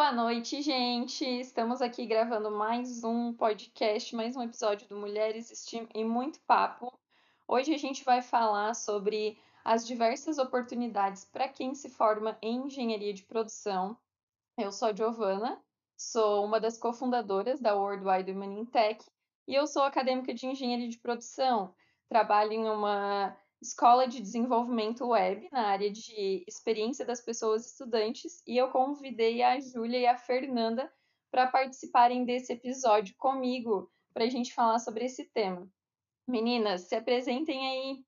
Boa noite, gente. Estamos aqui gravando mais um podcast, mais um episódio do Mulheres Steam e muito papo. Hoje a gente vai falar sobre as diversas oportunidades para quem se forma em engenharia de produção. Eu sou a Giovana, sou uma das cofundadoras da Worldwide Women in Tech e eu sou acadêmica de engenharia de produção. Trabalho em uma escola de desenvolvimento web na área de experiência das pessoas estudantes e eu convidei a Júlia e a Fernanda para participarem desse episódio comigo para a gente falar sobre esse tema. Meninas, se apresentem aí.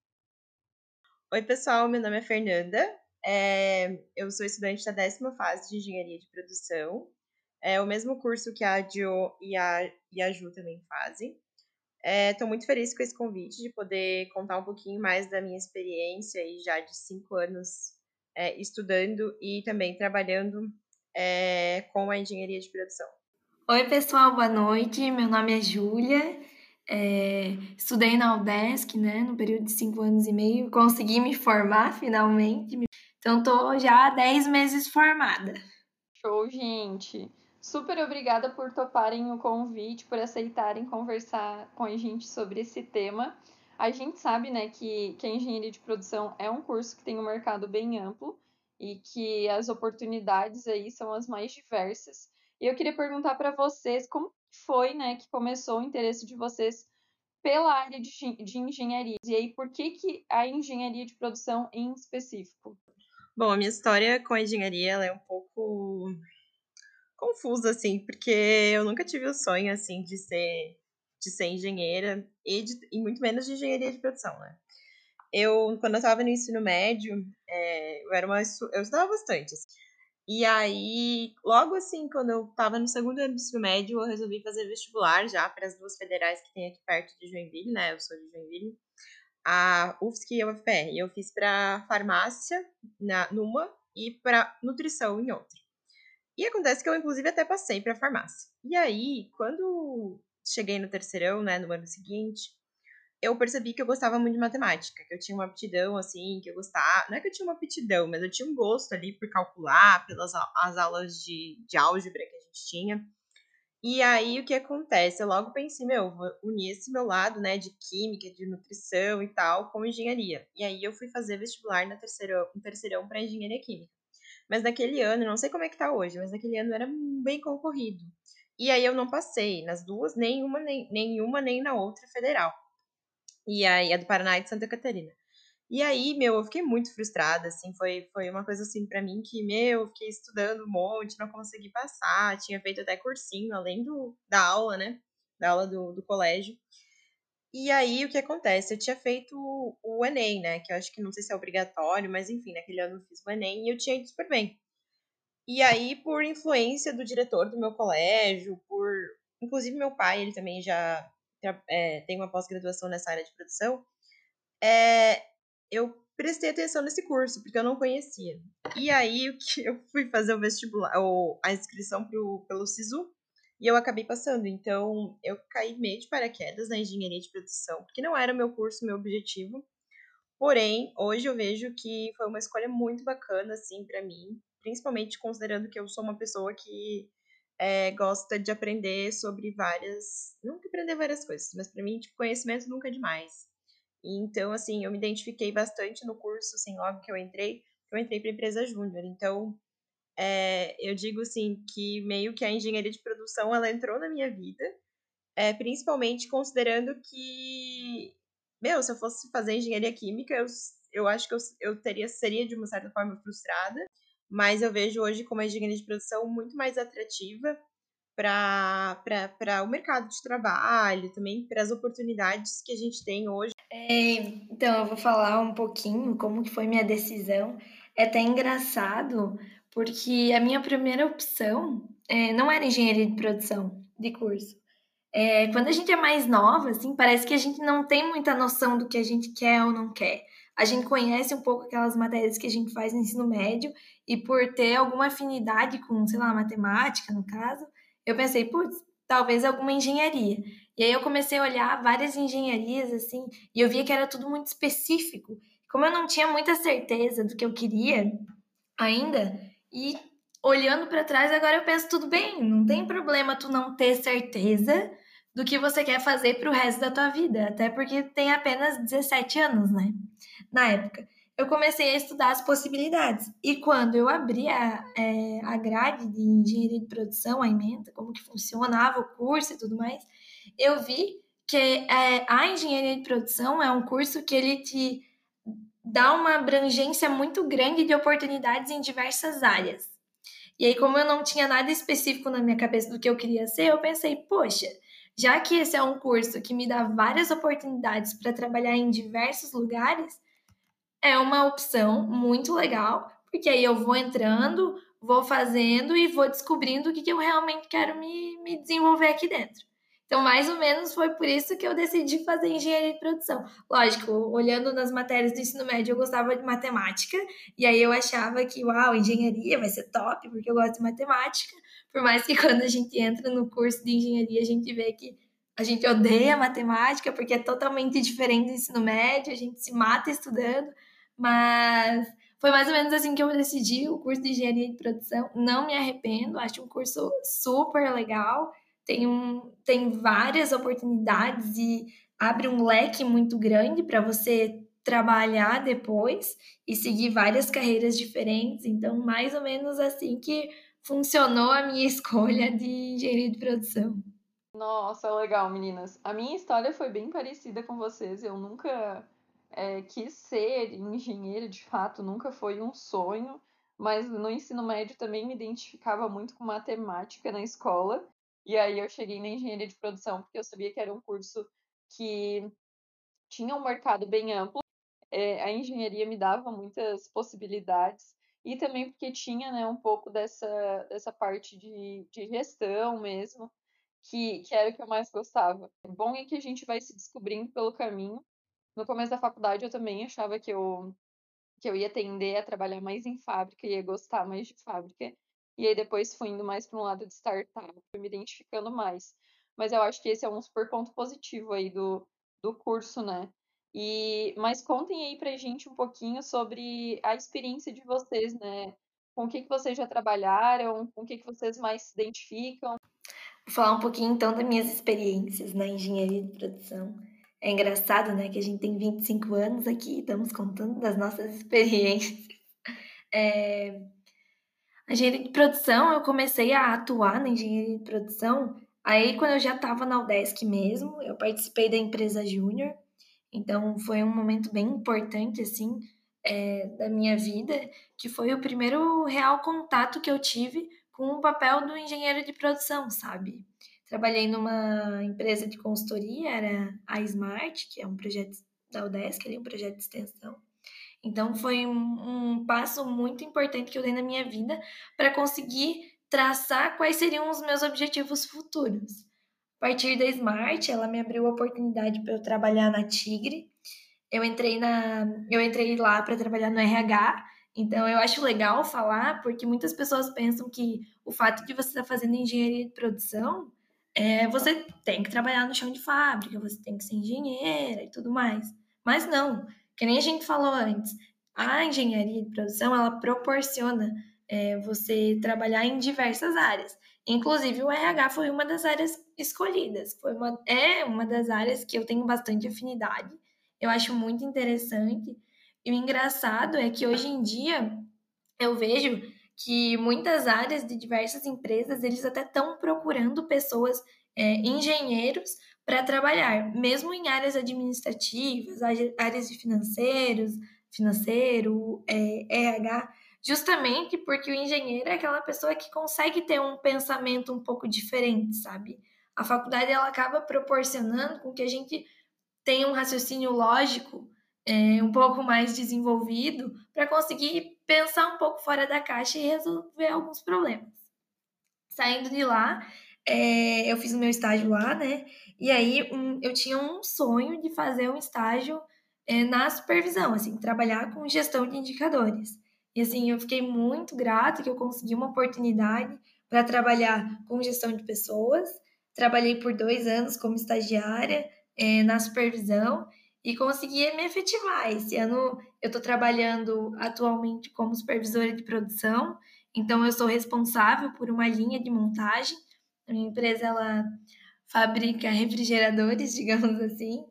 Oi, pessoal, meu nome é Fernanda. É, eu sou estudante da décima fase de engenharia de produção. É o mesmo curso que a Jo e a, e a Ju também fazem. Estou é, muito feliz com esse convite de poder contar um pouquinho mais da minha experiência e já de cinco anos é, estudando e também trabalhando é, com a engenharia de produção. Oi, pessoal, boa noite. Meu nome é Júlia. É, estudei na UDESC, né, no período de cinco anos e meio. Consegui me formar finalmente. Então, estou já há dez meses formada. Show, gente! Super obrigada por toparem o convite, por aceitarem conversar com a gente sobre esse tema. A gente sabe, né, que, que a engenharia de produção é um curso que tem um mercado bem amplo e que as oportunidades aí são as mais diversas. E eu queria perguntar para vocês como foi, né, que começou o interesse de vocês pela área de, de engenharia. E aí, por que, que a engenharia de produção em específico? Bom, a minha história com a engenharia é um pouco confusa, assim, porque eu nunca tive o sonho, assim, de ser, de ser engenheira e, de, e muito menos de engenharia de produção, né? Eu, quando eu estava no ensino médio, é, eu era uma, eu estudava bastante, assim. E aí, logo assim, quando eu estava no segundo ano do ensino médio, eu resolvi fazer vestibular já para as duas federais que tem aqui perto de Joinville, né? Eu sou de Joinville. A UFSC e a UFPR. Eu fiz para farmácia na, numa e para nutrição em outra. E acontece que eu, inclusive, até passei para farmácia. E aí, quando cheguei no terceirão, né, no ano seguinte, eu percebi que eu gostava muito de matemática, que eu tinha uma aptidão, assim, que eu gostava. Não é que eu tinha uma aptidão, mas eu tinha um gosto ali por calcular, pelas as aulas de, de álgebra que a gente tinha. E aí, o que acontece? Eu logo pensei, meu, vou unir esse meu lado, né, de química, de nutrição e tal, com engenharia. E aí, eu fui fazer vestibular na terceirão, no terceirão para engenharia química. Mas naquele ano, não sei como é que tá hoje, mas naquele ano era bem concorrido. E aí eu não passei nas duas, nenhuma, nem, nenhuma nem na outra federal. E aí a do Paraná e de Santa Catarina. E aí, meu, eu fiquei muito frustrada, assim, foi, foi uma coisa assim para mim que, meu, eu fiquei estudando um monte, não consegui passar, tinha feito até cursinho, além do, da aula, né, da aula do, do colégio. E aí, o que acontece? Eu tinha feito o Enem, né? Que eu acho que não sei se é obrigatório, mas enfim, naquele ano eu fiz o Enem e eu tinha ido super bem. E aí, por influência do diretor do meu colégio, por. Inclusive, meu pai, ele também já é, tem uma pós-graduação nessa área de produção. É, eu prestei atenção nesse curso, porque eu não conhecia. E aí, o que eu fui fazer o vestibular, ou a inscrição pro, pelo SISU, e eu acabei passando. Então, eu caí meio de paraquedas na engenharia de produção, porque não era meu curso, meu objetivo. Porém, hoje eu vejo que foi uma escolha muito bacana, assim, para mim, principalmente considerando que eu sou uma pessoa que é, gosta de aprender sobre várias. Nunca aprender várias coisas, mas para mim, tipo, conhecimento nunca é demais. Então, assim, eu me identifiquei bastante no curso, assim, logo que eu entrei, eu entrei para empresa júnior. Então, é, eu digo assim que meio que a engenharia de produção ela entrou na minha vida, é, principalmente considerando que, meu, se eu fosse fazer engenharia química, eu, eu acho que eu, eu teria seria de uma certa forma frustrada, mas eu vejo hoje como a engenharia de produção muito mais atrativa para o mercado de trabalho, também para as oportunidades que a gente tem hoje. É, então, eu vou falar um pouquinho como que foi minha decisão. É até engraçado, porque a minha primeira opção é, não era engenharia de produção de curso. É, quando a gente é mais nova, assim, parece que a gente não tem muita noção do que a gente quer ou não quer. A gente conhece um pouco aquelas matérias que a gente faz no ensino médio e por ter alguma afinidade com, sei lá, matemática, no caso, eu pensei, putz, talvez alguma engenharia. E aí eu comecei a olhar várias engenharias, assim, e eu via que era tudo muito específico. Como eu não tinha muita certeza do que eu queria ainda, e olhando para trás, agora eu penso tudo bem, não tem problema tu não ter certeza do que você quer fazer para o resto da tua vida, até porque tem apenas 17 anos, né? Na época. Eu comecei a estudar as possibilidades. E quando eu abri a, é, a grade de engenharia de produção, a emenda, como que funcionava o curso e tudo mais, eu vi que é, a engenharia de produção é um curso que ele te dá uma abrangência muito grande de oportunidades em diversas áreas. E aí, como eu não tinha nada específico na minha cabeça do que eu queria ser, eu pensei, poxa, já que esse é um curso que me dá várias oportunidades para trabalhar em diversos lugares, é uma opção muito legal, porque aí eu vou entrando, vou fazendo e vou descobrindo o que, que eu realmente quero me, me desenvolver aqui dentro. Então, mais ou menos foi por isso que eu decidi fazer engenharia de produção. Lógico, olhando nas matérias do ensino médio, eu gostava de matemática, e aí eu achava que, uau, engenharia vai ser top, porque eu gosto de matemática. Por mais que quando a gente entra no curso de engenharia, a gente vê que a gente odeia matemática, porque é totalmente diferente do ensino médio, a gente se mata estudando, mas foi mais ou menos assim que eu decidi o curso de engenharia de produção. Não me arrependo, acho um curso super legal tem, um, tem várias oportunidades e abre um leque muito grande para você trabalhar depois e seguir várias carreiras diferentes. Então, mais ou menos assim que funcionou a minha escolha de engenharia de produção. Nossa, legal, meninas. A minha história foi bem parecida com vocês. Eu nunca é, quis ser engenheira, de fato, nunca foi um sonho. Mas no ensino médio também me identificava muito com matemática na escola. E aí eu cheguei na engenharia de produção, porque eu sabia que era um curso que tinha um mercado bem amplo. É, a engenharia me dava muitas possibilidades e também porque tinha né, um pouco dessa, dessa parte de, de gestão mesmo, que, que era o que eu mais gostava. O bom é que a gente vai se descobrindo pelo caminho. No começo da faculdade eu também achava que eu, que eu ia tender a trabalhar mais em fábrica, ia gostar mais de fábrica. E aí depois fui indo mais para um lado de startup, me identificando mais. Mas eu acho que esse é um super ponto positivo aí do, do curso, né? E, mas contem aí pra gente um pouquinho sobre a experiência de vocês, né? Com o que, que vocês já trabalharam, com o que, que vocês mais se identificam. Vou falar um pouquinho então das minhas experiências na engenharia de produção. É engraçado, né, que a gente tem 25 anos aqui, estamos contando das nossas experiências. É, engenharia de produção, eu comecei a atuar na engenharia de produção. Aí, quando eu já estava na UDESC mesmo, eu participei da empresa Júnior. Então, foi um momento bem importante, assim, é, da minha vida, que foi o primeiro real contato que eu tive com o papel do engenheiro de produção, sabe? Trabalhei numa empresa de consultoria, era a Smart, que é um projeto da UDESC, ali, um projeto de extensão. Então foi um, passo muito importante que eu dei na minha vida para conseguir traçar quais seriam os meus objetivos futuros. A partir da Smart, ela me abriu a oportunidade para eu trabalhar na Tigre. Eu entrei na, eu entrei lá para trabalhar no RH. Então eu acho legal falar porque muitas pessoas pensam que o fato de você estar fazendo engenharia de produção é, você tem que trabalhar no chão de fábrica, você tem que ser engenheira e tudo mais. Mas não, que nem a gente falou antes, a engenharia de produção ela proporciona é, você trabalhar em diversas áreas. Inclusive o RH foi uma das áreas escolhidas, foi uma, é uma das áreas que eu tenho bastante afinidade. Eu acho muito interessante. E o engraçado é que hoje em dia eu vejo que muitas áreas de diversas empresas eles até estão procurando pessoas é, engenheiros para trabalhar, mesmo em áreas administrativas, áreas de financeiros, financeiro, é, RH, justamente porque o engenheiro é aquela pessoa que consegue ter um pensamento um pouco diferente, sabe? A faculdade ela acaba proporcionando com que a gente tenha um raciocínio lógico é, um pouco mais desenvolvido para conseguir pensar um pouco fora da caixa e resolver alguns problemas. Saindo de lá, é, eu fiz o meu estágio lá, né? E aí um, eu tinha um sonho de fazer um estágio é, na supervisão, assim, trabalhar com gestão de indicadores. E assim, eu fiquei muito grata que eu consegui uma oportunidade para trabalhar com gestão de pessoas. Trabalhei por dois anos como estagiária é, na supervisão e consegui me efetivar. Esse ano eu estou trabalhando atualmente como supervisora de produção Então, eu sou responsável por uma linha de montagem. A minha empresa ela fabrica refrigeradores, digamos assim.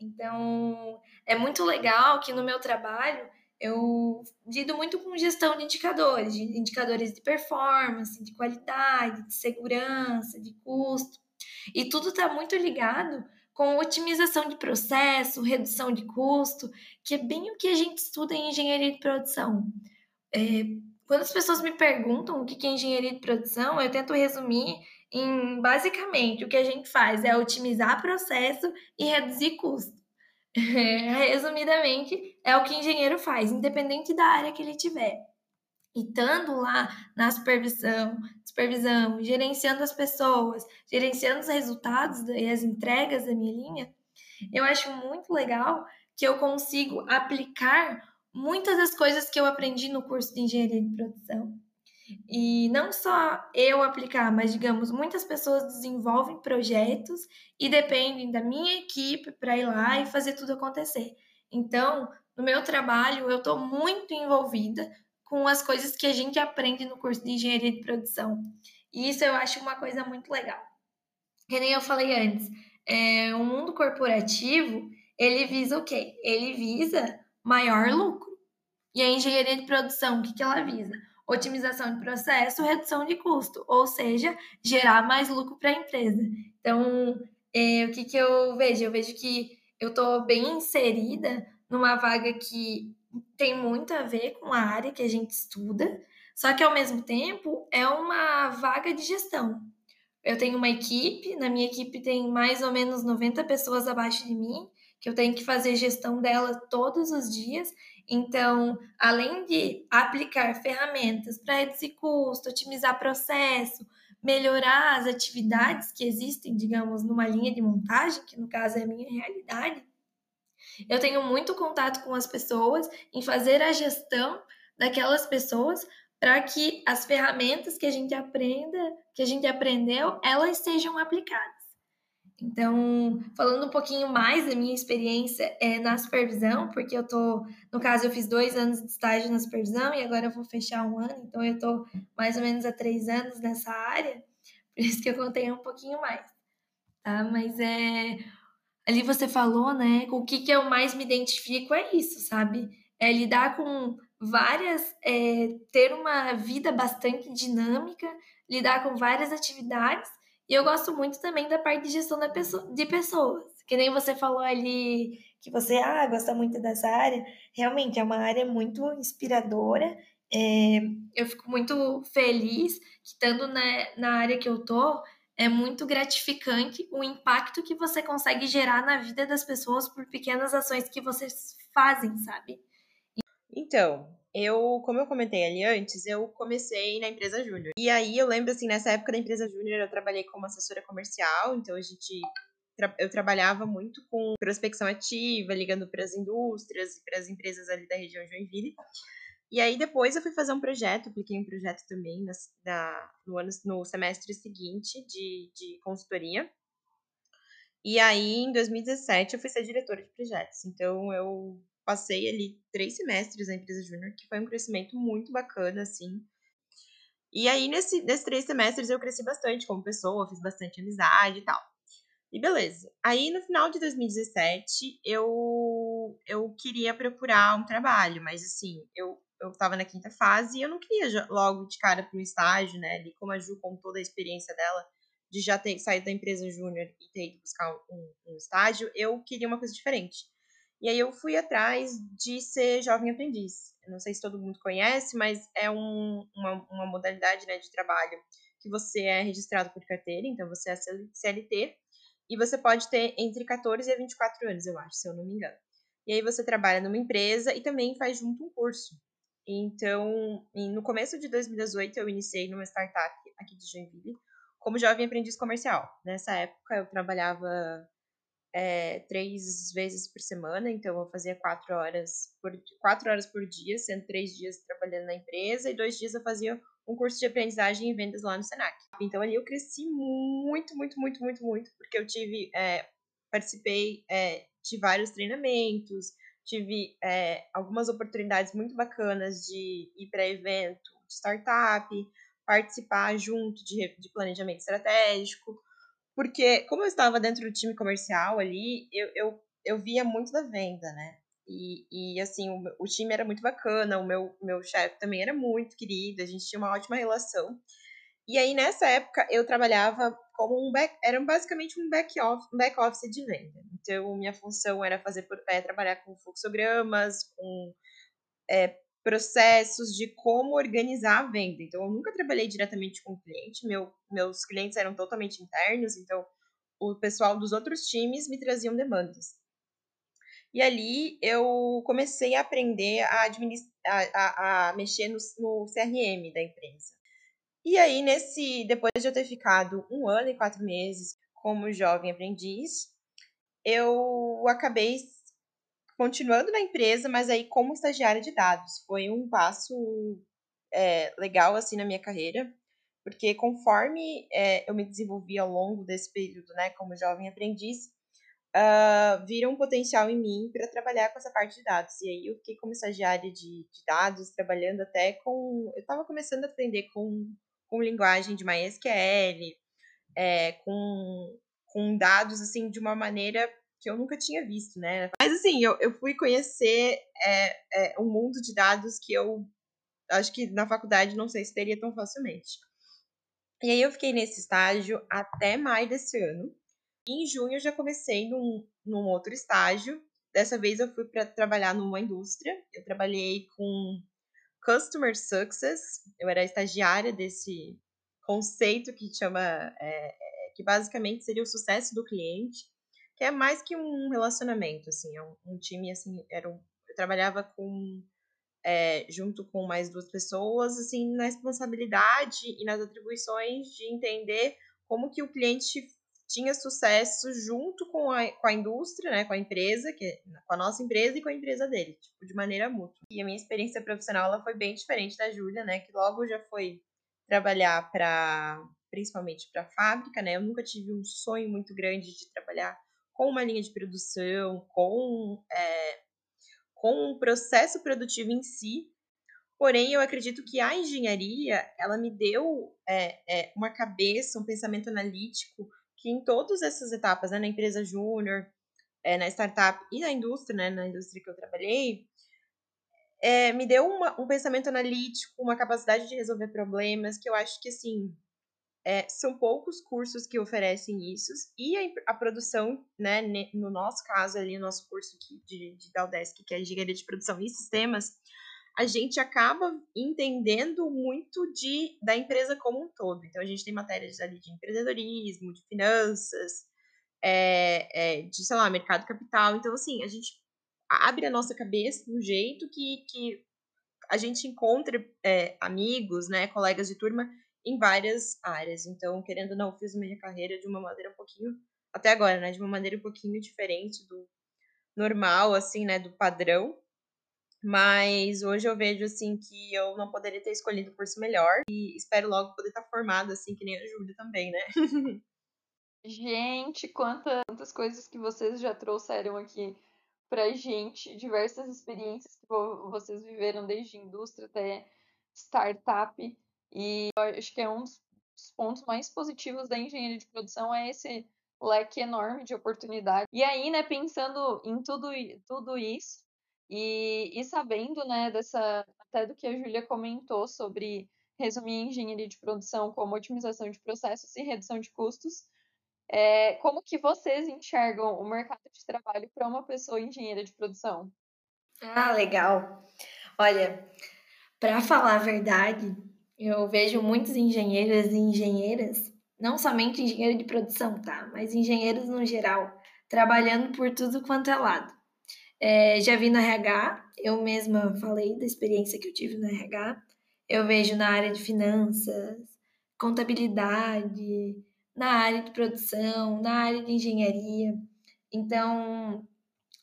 Então, é muito legal que no meu trabalho eu lido muito com gestão de indicadores, de indicadores de performance, de qualidade, de segurança, de custo. E tudo está muito ligado com otimização de processo, redução de custo, que é bem o que a gente estuda em engenharia de produção. É, quando as pessoas me perguntam o que é engenharia de produção, eu tento resumir em basicamente o que a gente faz é otimizar processo e reduzir custo. Resumidamente, é o que engenheiro faz, independente da área que ele tiver. E estando lá na supervisão, supervisão, gerenciando as pessoas, gerenciando os resultados e as entregas da minha linha, eu acho muito legal que eu consigo aplicar muitas das coisas que eu aprendi no curso de engenharia de produção. E não só eu aplicar, mas digamos, muitas pessoas desenvolvem projetos e dependem da minha equipe para ir lá e fazer tudo acontecer. Então, no meu trabalho, eu estou muito envolvida com as coisas que a gente aprende no curso de engenharia de produção. E isso eu acho uma coisa muito legal. Que nem eu falei antes, é, o mundo corporativo, ele visa o quê? Ele visa maior lucro. E a engenharia de produção, o que, que ela visa? Otimização de processo, redução de custo, ou seja, gerar mais lucro para a empresa. Então, é, o que, que eu vejo? Eu vejo que eu estou bem inserida numa vaga que tem muito a ver com a área que a gente estuda, só que ao mesmo tempo é uma vaga de gestão. Eu tenho uma equipe, na minha equipe tem mais ou menos 90 pessoas abaixo de mim, que eu tenho que fazer gestão dela todos os dias então, além de aplicar ferramentas para reduzir custo, otimizar processo, melhorar as atividades que existem, digamos, numa linha de montagem, que no caso é a minha realidade, eu tenho muito contato com as pessoas em fazer a gestão daquelas pessoas para que as ferramentas que a gente aprenda, que a gente aprendeu, elas sejam aplicadas. Então, falando um pouquinho mais da minha experiência é, na supervisão, porque eu tô, no caso, eu fiz dois anos de estágio na supervisão e agora eu vou fechar um ano, então eu tô mais ou menos há três anos nessa área, por isso que eu contei um pouquinho mais, tá? Mas é. Ali você falou, né? O que, que eu mais me identifico é isso, sabe? É lidar com várias. É, ter uma vida bastante dinâmica, lidar com várias atividades e eu gosto muito também da parte de gestão de pessoas. Que nem você falou ali que você ah, gosta muito dessa área. Realmente é uma área muito inspiradora. É, eu fico muito feliz que, estando na, na área que eu tô, é muito gratificante o impacto que você consegue gerar na vida das pessoas por pequenas ações que vocês fazem, sabe? Então, eu, como eu comentei ali antes, eu comecei na empresa Júnior. E aí eu lembro assim, nessa época da empresa Júnior, eu trabalhei como assessora comercial, então a gente eu trabalhava muito com prospecção ativa, ligando para as indústrias e para as empresas ali da região Joinville. E aí depois eu fui fazer um projeto, apliquei um projeto também na, na, no, ano, no semestre seguinte de, de consultoria. E aí, em 2017, eu fui ser diretora de projetos. Então, eu passei ali três semestres na empresa júnior, que foi um crescimento muito bacana, assim. E aí, nesse, nesses três semestres, eu cresci bastante como pessoa, fiz bastante amizade e tal. E beleza. Aí, no final de 2017, eu, eu queria procurar um trabalho, mas assim, eu, eu tava na quinta fase e eu não queria logo de cara para um estágio, né? Ali, como a Ju, com toda a experiência dela, de já ter saído da empresa júnior e ter ido buscar um, um estágio, eu queria uma coisa diferente. E aí eu fui atrás de ser jovem aprendiz. Não sei se todo mundo conhece, mas é um, uma, uma modalidade né, de trabalho que você é registrado por carteira, então você é CLT, e você pode ter entre 14 e 24 anos, eu acho, se eu não me engano. E aí você trabalha numa empresa e também faz junto um curso. Então, no começo de 2018, eu iniciei numa startup aqui de Joinville como jovem aprendiz comercial. Nessa época, eu trabalhava é, três vezes por semana, então eu fazia quatro horas por quatro horas por dia, sendo três dias trabalhando na empresa e dois dias eu fazia um curso de aprendizagem e vendas lá no Senac. Então ali eu cresci muito, muito, muito, muito, muito, porque eu tive é, participei é, de vários treinamentos, tive é, algumas oportunidades muito bacanas de ir para evento, de startup, participar junto de, de planejamento estratégico, porque como eu estava dentro do time comercial ali, eu, eu, eu via muito da venda, né? E, e assim, o, o time era muito bacana, o meu, meu chefe também era muito querido, a gente tinha uma ótima relação. E aí, nessa época, eu trabalhava como um back, era basicamente um back office, um back office de venda. Então, minha função era fazer é, trabalhar com fluxogramas, com é, processos de como organizar a venda. Então, eu nunca trabalhei diretamente com o cliente, meu, meus clientes eram totalmente internos, então o pessoal dos outros times me traziam demandas. E ali eu comecei a aprender a, a, a, a mexer no, no CRM da empresa. E aí, nesse, depois de eu ter ficado um ano e quatro meses como jovem aprendiz, eu acabei continuando na empresa, mas aí como estagiária de dados. Foi um passo é, legal assim na minha carreira, porque conforme é, eu me desenvolvi ao longo desse período, né, como jovem aprendiz, uh, viram um potencial em mim para trabalhar com essa parte de dados. E aí eu fiquei como estagiária de, de dados, trabalhando até com. Eu estava começando a aprender com com linguagem de MySQL, é, com, com dados assim de uma maneira que eu nunca tinha visto, né? Mas assim, eu, eu fui conhecer é, é, um mundo de dados que eu acho que na faculdade não sei se teria tão facilmente. E aí eu fiquei nesse estágio até maio desse ano. E em junho eu já comecei num, num outro estágio. Dessa vez eu fui para trabalhar numa indústria. Eu trabalhei com Customer Success. Eu era estagiária desse conceito que chama, é, é, que basicamente seria o sucesso do cliente, que é mais que um relacionamento, assim, é um, um time, assim, era um, eu trabalhava com é, junto com mais duas pessoas, assim, na responsabilidade e nas atribuições de entender como que o cliente tinha sucesso junto com a, com a indústria, né, com a empresa, que, com a nossa empresa e com a empresa dele, tipo, de maneira mútua. E a minha experiência profissional ela foi bem diferente da Júlia, né, que logo já foi trabalhar para principalmente para fábrica, né? Eu nunca tive um sonho muito grande de trabalhar com uma linha de produção, com é, com um processo produtivo em si. Porém, eu acredito que a engenharia ela me deu é, é, uma cabeça, um pensamento analítico que em todas essas etapas, né, na empresa júnior, é, na startup e na indústria, né, na indústria que eu trabalhei, é, me deu uma, um pensamento analítico, uma capacidade de resolver problemas, que eu acho que, assim, é, são poucos cursos que oferecem isso, e a, a, produção, né, no nosso caso ali, no nosso curso de, de Daldesk, que é Engenharia de Produção e Sistemas, a gente acaba entendendo muito de, da empresa como um todo. Então, a gente tem matérias ali de empreendedorismo, de finanças, é, é, de, sei lá, mercado capital. Então, assim, a gente abre a nossa cabeça de um jeito que, que a gente encontra é, amigos, né, colegas de turma em várias áreas. Então, querendo ou não, fiz minha carreira de uma maneira um pouquinho, até agora, né, de uma maneira um pouquinho diferente do normal, assim, né, do padrão. Mas hoje eu vejo assim que eu não poderia ter escolhido o curso melhor e espero logo poder estar formada assim que nem a Júlia também, né? Gente, quantas, quantas coisas que vocês já trouxeram aqui pra gente, diversas experiências que vocês viveram desde indústria até startup. E eu acho que é um dos pontos mais positivos da engenharia de produção é esse leque enorme de oportunidade. E aí, né, pensando em tudo, tudo isso, e, e sabendo, né, dessa, até do que a Júlia comentou sobre resumir engenharia de produção como otimização de processos e redução de custos, é, como que vocês enxergam o mercado de trabalho para uma pessoa engenheira de produção? Ah, legal. Olha, para falar a verdade, eu vejo muitos engenheiros e engenheiras, não somente engenheiro de produção, tá? Mas engenheiros no geral, trabalhando por tudo quanto é lado. É, já vi no RH, eu mesma falei da experiência que eu tive no RH. Eu vejo na área de finanças, contabilidade, na área de produção, na área de engenharia. Então,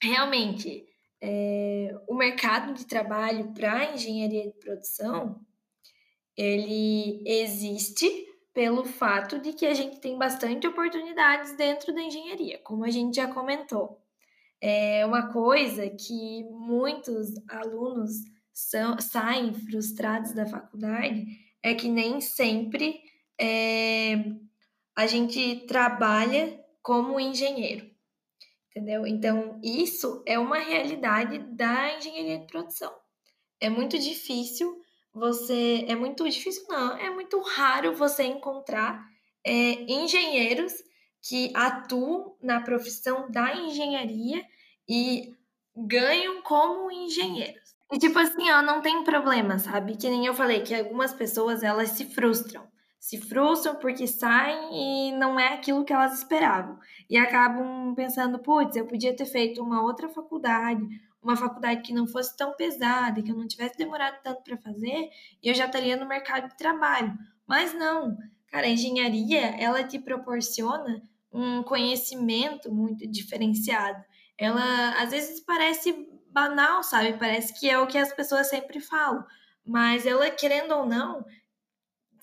realmente, é, o mercado de trabalho para engenharia de produção, ele existe pelo fato de que a gente tem bastante oportunidades dentro da engenharia, como a gente já comentou. É uma coisa que muitos alunos são, saem frustrados da faculdade é que nem sempre é, a gente trabalha como engenheiro, entendeu? Então, isso é uma realidade da engenharia de produção. É muito difícil você. É muito difícil, não, é muito raro você encontrar é, engenheiros que atuam na profissão da engenharia e ganham como engenheiros. E tipo assim, ó, não tem problema, sabe? Que nem eu falei, que algumas pessoas elas se frustram. Se frustram porque saem e não é aquilo que elas esperavam. E acabam pensando, putz, eu podia ter feito uma outra faculdade, uma faculdade que não fosse tão pesada, que eu não tivesse demorado tanto para fazer, eu já estaria no mercado de trabalho. Mas não, cara, a engenharia, ela te proporciona um conhecimento muito diferenciado. Ela às vezes parece banal, sabe? Parece que é o que as pessoas sempre falam, mas ela querendo ou não,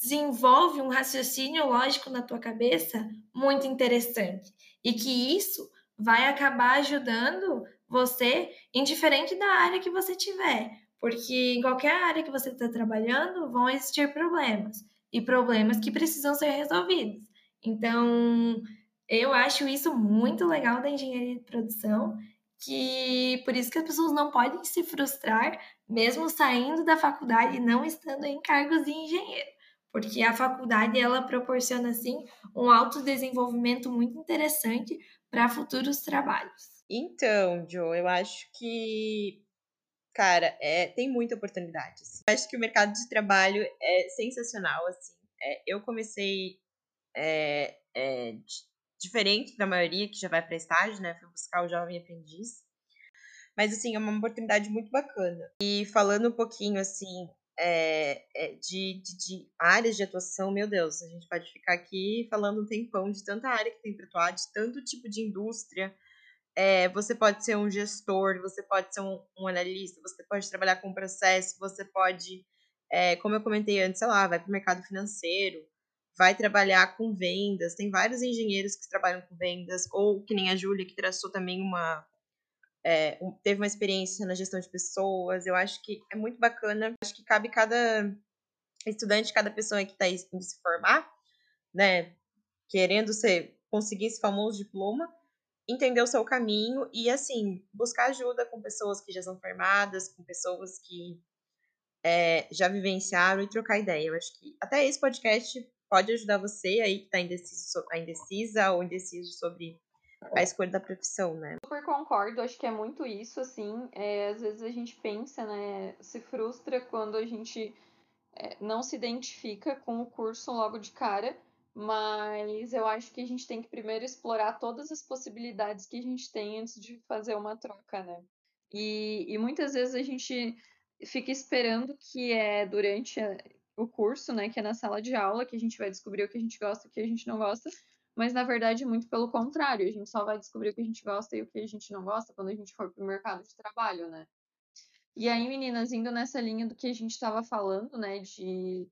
desenvolve um raciocínio lógico na tua cabeça muito interessante e que isso vai acabar ajudando você, indiferente da área que você tiver, porque em qualquer área que você está trabalhando vão existir problemas e problemas que precisam ser resolvidos. Então, eu acho isso muito legal da engenharia de produção, que por isso que as pessoas não podem se frustrar mesmo saindo da faculdade e não estando em cargos de engenheiro, porque a faculdade ela proporciona assim um autodesenvolvimento muito interessante para futuros trabalhos. Então, Joe, eu acho que cara, é, tem muita oportunidade. Assim. Eu acho que o mercado de trabalho é sensacional, assim. É, eu comecei é, é diferente da maioria que já vai para estágio, né? Fui buscar o jovem aprendiz. Mas, assim, é uma oportunidade muito bacana. E falando um pouquinho, assim, é, é, de, de, de, áreas de atuação, meu Deus, a gente pode ficar aqui falando um tempão de tanta área que tem para atuar, de tanto tipo de indústria. É, você pode ser um gestor, você pode ser um, um, analista, você pode trabalhar com processo, você pode, é, como eu comentei antes, sei lá, vai para o mercado financeiro, vai trabalhar com vendas. Tem vários engenheiros que trabalham com vendas, ou que nem a Júlia, que traçou também uma. É, um, teve uma experiência na gestão de pessoas. Eu acho que é muito bacana. Acho que cabe cada estudante, cada pessoa que está indo se formar, né, querendo ser, conseguir esse famoso diploma, entender o seu caminho e, assim, buscar ajuda com pessoas que já são formadas, com pessoas que é, já vivenciaram e trocar ideia. Eu acho que até esse podcast pode ajudar você aí que está indeciso, indecisa ou indeciso sobre a escolha da profissão, né? Super concordo, acho que é muito isso, assim. É, às vezes a gente pensa, né? Se frustra quando a gente é, não se identifica com o curso logo de cara, mas eu acho que a gente tem que primeiro explorar todas as possibilidades que a gente tem antes de fazer uma troca, né? E, e muitas vezes a gente fica esperando que é durante o curso, né, que é na sala de aula, que a gente vai descobrir o que a gente gosta e o que a gente não gosta, mas na verdade muito pelo contrário, a gente só vai descobrir o que a gente gosta e o que a gente não gosta quando a gente for pro mercado de trabalho, né? E aí, meninas, indo nessa linha do que a gente estava falando, né, de,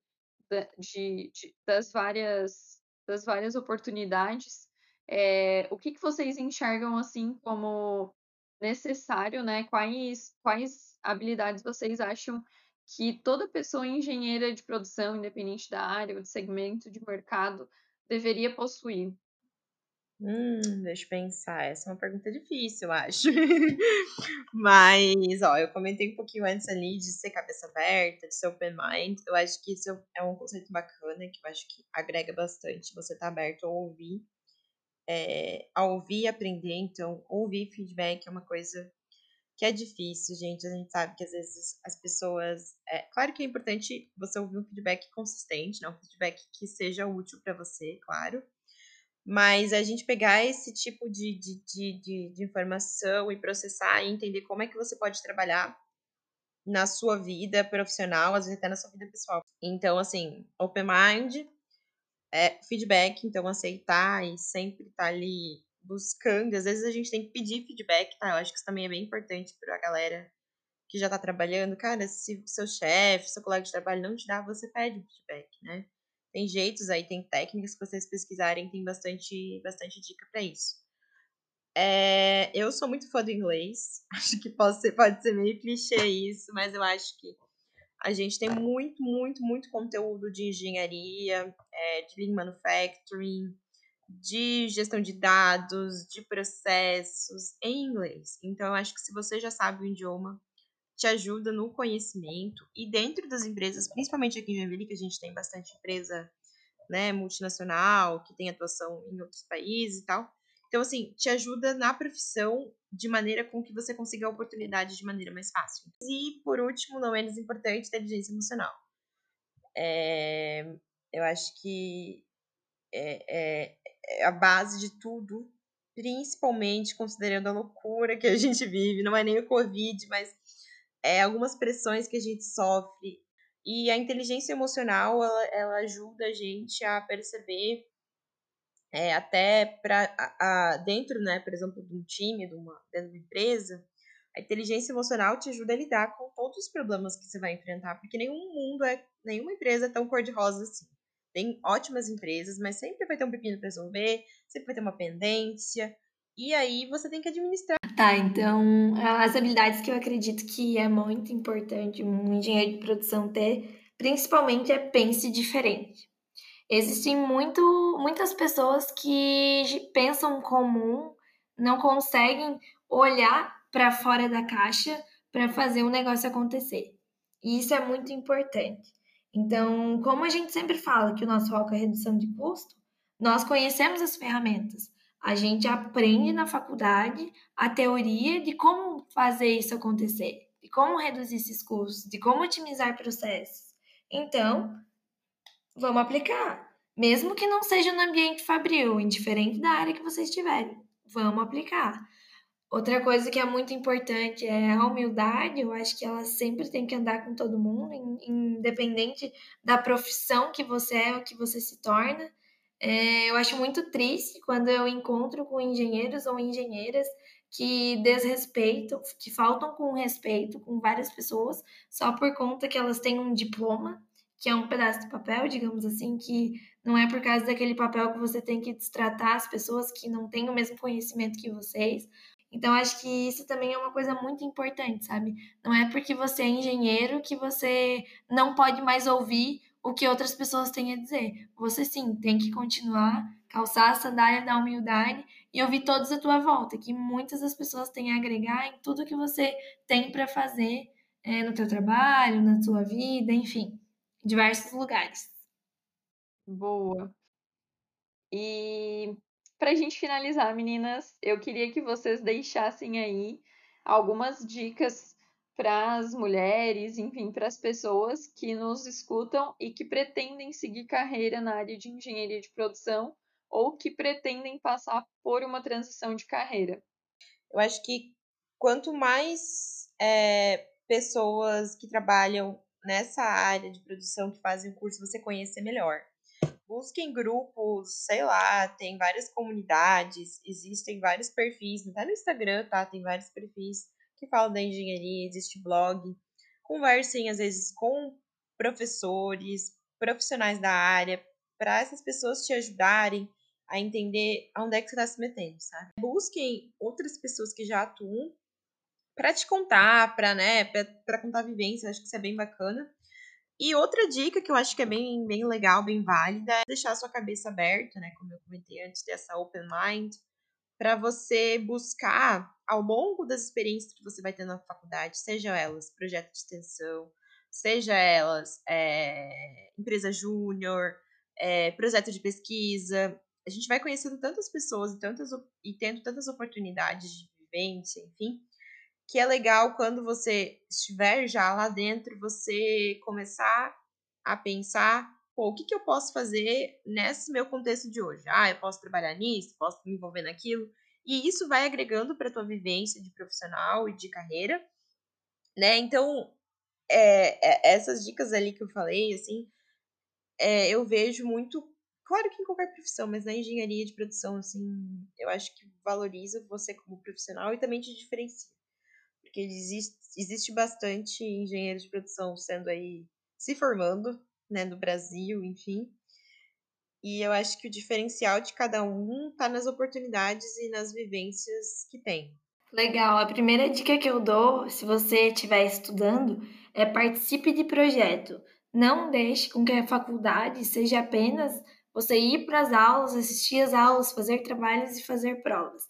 de, de, das várias das várias oportunidades, é, o que, que vocês enxergam assim como necessário, né? Quais quais habilidades vocês acham que toda pessoa engenheira de produção, independente da área ou de segmento de mercado, deveria possuir? Hum, deixa eu pensar. Essa é uma pergunta difícil, eu acho. Mas, ó, eu comentei um pouquinho antes ali de ser cabeça aberta, de ser open mind. Eu acho que isso é um conceito bacana, que eu acho que agrega bastante. Você tá aberto a ouvir, é, a ouvir e aprender. Então, ouvir feedback é uma coisa que é difícil, gente. A gente sabe que às vezes as pessoas. É, claro que é importante você ouvir um feedback consistente, né? um feedback que seja útil para você, claro. Mas a gente pegar esse tipo de, de, de, de, informação e processar e entender como é que você pode trabalhar na sua vida profissional, às vezes até na sua vida pessoal. Então, assim, open mind, é, feedback, então aceitar e sempre estar tá ali buscando. Às vezes a gente tem que pedir feedback, tá? Eu acho que isso também é bem importante para a galera que já tá trabalhando. Cara, se seu chefe, seu colega de trabalho não te dá, você pede feedback, né? Tem jeitos aí, tem técnicas que vocês pesquisarem, tem bastante, bastante dica para isso. É, eu sou muito fã do inglês. Acho que pode ser, pode ser meio clichê isso, mas eu acho que a gente tem muito, muito, muito conteúdo de engenharia, é, de lean manufacturing, de gestão de dados, de processos em inglês. Então, eu acho que se você já sabe o idioma, te ajuda no conhecimento e dentro das empresas, principalmente aqui em Joinville, que a gente tem bastante empresa né, multinacional, que tem atuação em outros países e tal. Então, assim, te ajuda na profissão de maneira com que você consiga a oportunidade de maneira mais fácil. E, por último, não menos importante, inteligência emocional. É, eu acho que é, é, é, a base de tudo, principalmente considerando a loucura que a gente vive, não é nem o Covid, mas é, algumas pressões que a gente sofre. E a inteligência emocional, ela, ela ajuda a gente a perceber é, até para dentro, né, por exemplo, de um time, de uma, de uma empresa, a inteligência emocional te ajuda a lidar com todos os problemas que você vai enfrentar, porque nenhum mundo é, nenhuma empresa é tão cor-de-rosa assim. Tem ótimas empresas, mas sempre vai ter um pepino para resolver, sempre vai ter uma pendência, e aí você tem que administrar. Tá, então as habilidades que eu acredito que é muito importante um engenheiro de produção ter, principalmente é pense diferente. Existem muito, muitas pessoas que pensam comum, não conseguem olhar para fora da caixa para fazer um negócio acontecer. E isso é muito importante. Então, como a gente sempre fala que o nosso foco é redução de custo, nós conhecemos as ferramentas. A gente aprende na faculdade a teoria de como fazer isso acontecer, de como reduzir esses custos, de como otimizar processos. Então, vamos aplicar. Mesmo que não seja no ambiente fabril, indiferente da área que vocês estiverem, vamos aplicar. Outra coisa que é muito importante é a humildade. Eu acho que ela sempre tem que andar com todo mundo, independente da profissão que você é ou que você se torna. É, eu acho muito triste quando eu encontro com engenheiros ou engenheiras que desrespeitam, que faltam com respeito com várias pessoas só por conta que elas têm um diploma que é um pedaço de papel, digamos assim, que não é por causa daquele papel que você tem que destratar as pessoas que não têm o mesmo conhecimento que vocês. Então, acho que isso também é uma coisa muito importante, sabe? Não é porque você é engenheiro que você não pode mais ouvir o que outras pessoas têm a dizer. Você sim tem que continuar, calçar a sandália da humildade e ouvir todos à tua volta, que muitas das pessoas têm a agregar em tudo que você tem para fazer é, no teu trabalho, na tua vida, enfim diversos lugares. Boa. E para a gente finalizar, meninas, eu queria que vocês deixassem aí algumas dicas para as mulheres, enfim, para as pessoas que nos escutam e que pretendem seguir carreira na área de engenharia de produção ou que pretendem passar por uma transição de carreira. Eu acho que quanto mais é, pessoas que trabalham nessa área de produção que fazem o curso você conhecer melhor. Busquem grupos, sei lá, tem várias comunidades, existem vários perfis, até no Instagram, tá? Tem vários perfis que falam da engenharia, existe blog. Conversem, às vezes, com professores, profissionais da área, para essas pessoas te ajudarem a entender aonde é que você está se metendo, sabe? Busquem outras pessoas que já atuam para te contar, para né, para contar vivência, acho que isso é bem bacana. E outra dica que eu acho que é bem, bem legal, bem válida, é deixar a sua cabeça aberta, né, como eu comentei antes, dessa open mind, para você buscar ao longo das experiências que você vai ter na faculdade, seja elas projeto de extensão, seja elas é, empresa júnior, é, projeto de pesquisa, a gente vai conhecendo tantas pessoas e, tantas, e tendo tantas oportunidades de vivência, enfim, que é legal quando você estiver já lá dentro, você começar a pensar, pô, o que, que eu posso fazer nesse meu contexto de hoje? Ah, eu posso trabalhar nisso, posso me envolver naquilo. E isso vai agregando para tua vivência de profissional e de carreira, né? Então, é, é, essas dicas ali que eu falei, assim, é, eu vejo muito, claro que em qualquer profissão, mas na engenharia de produção, assim, eu acho que valoriza você como profissional e também te diferencia porque existe, existe bastante engenheiros de produção sendo aí se formando, né, no Brasil, enfim. E eu acho que o diferencial de cada um está nas oportunidades e nas vivências que tem. Legal. A primeira dica que eu dou, se você estiver estudando, é participe de projeto. Não deixe com que a faculdade seja apenas você ir para as aulas, assistir às aulas, fazer trabalhos e fazer provas.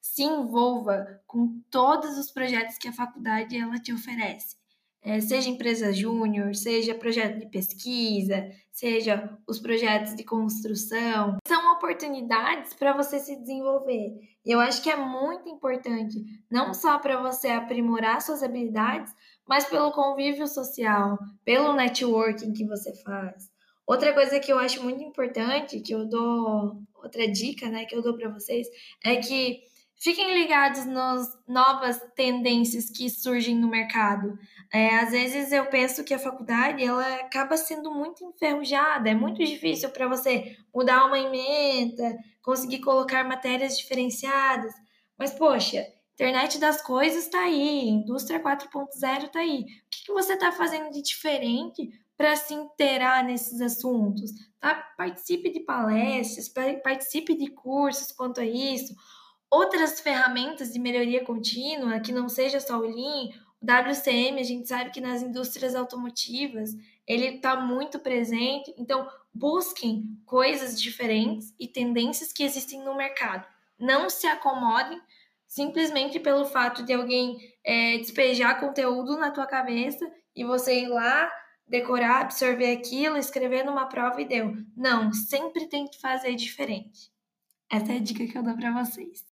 Se envolva com todos os projetos que a faculdade ela te oferece é, seja empresa júnior, seja projeto de pesquisa, seja os projetos de construção, são oportunidades para você se desenvolver. Eu acho que é muito importante, não só para você aprimorar suas habilidades, mas pelo convívio social, pelo networking que você faz. Outra coisa que eu acho muito importante, que eu dou, outra dica, né, que eu dou para vocês, é que Fiquem ligados nas novas tendências que surgem no mercado. É, às vezes eu penso que a faculdade ela acaba sendo muito enferrujada, é muito difícil para você mudar uma emenda, conseguir colocar matérias diferenciadas. Mas, poxa, internet das coisas está aí, indústria 4.0 está aí. O que, que você está fazendo de diferente para se inteirar nesses assuntos? Tá? Participe de palestras, participe de cursos quanto a isso outras ferramentas de melhoria contínua, que não seja só o Lean, o WCM, a gente sabe que nas indústrias automotivas ele está muito presente. Então, busquem coisas diferentes e tendências que existem no mercado. Não se acomodem simplesmente pelo fato de alguém é, despejar conteúdo na tua cabeça e você ir lá decorar, absorver aquilo, escrever numa prova e deu. Não, sempre tem que fazer diferente. Essa é a dica que eu dou para vocês.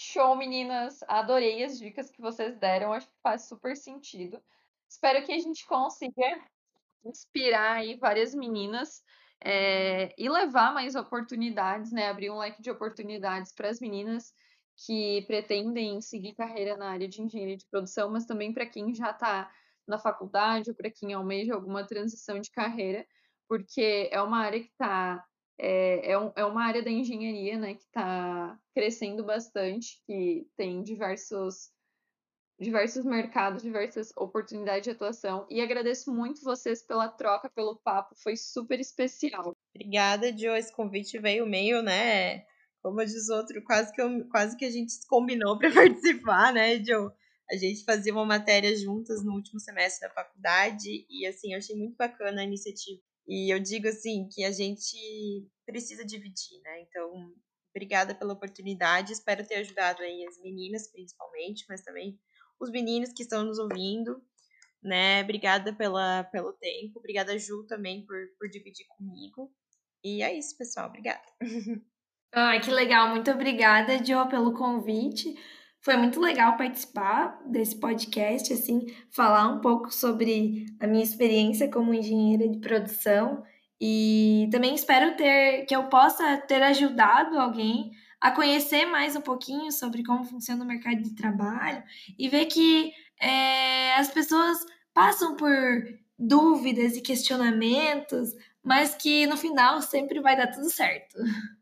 Show, meninas! Adorei as dicas que vocês deram, acho que faz super sentido. Espero que a gente consiga inspirar aí várias meninas é, e levar mais oportunidades, né? Abrir um leque de oportunidades para as meninas que pretendem seguir carreira na área de engenharia de produção, mas também para quem já está na faculdade ou para quem almeja alguma transição de carreira, porque é uma área que está é, é, um, é uma área da engenharia né, que está crescendo bastante, que tem diversos, diversos mercados, diversas oportunidades de atuação. E agradeço muito vocês pela troca, pelo papo, foi super especial. Obrigada, Jo. Esse convite veio meio, né? Como diz outro, quase que, eu, quase que a gente combinou para participar, né, Jo? A gente fazia uma matéria juntas no último semestre da faculdade e, assim, eu achei muito bacana a iniciativa e eu digo assim que a gente precisa dividir, né? Então, obrigada pela oportunidade. Espero ter ajudado aí as meninas, principalmente, mas também os meninos que estão nos ouvindo, né? Obrigada pela, pelo tempo. Obrigada, Ju, também por, por dividir comigo. E é isso, pessoal. Obrigada. Ai, que legal. Muito obrigada, Jo, pelo convite. Foi muito legal participar desse podcast, assim, falar um pouco sobre a minha experiência como engenheira de produção e também espero ter que eu possa ter ajudado alguém a conhecer mais um pouquinho sobre como funciona o mercado de trabalho e ver que é, as pessoas passam por dúvidas e questionamentos, mas que no final sempre vai dar tudo certo.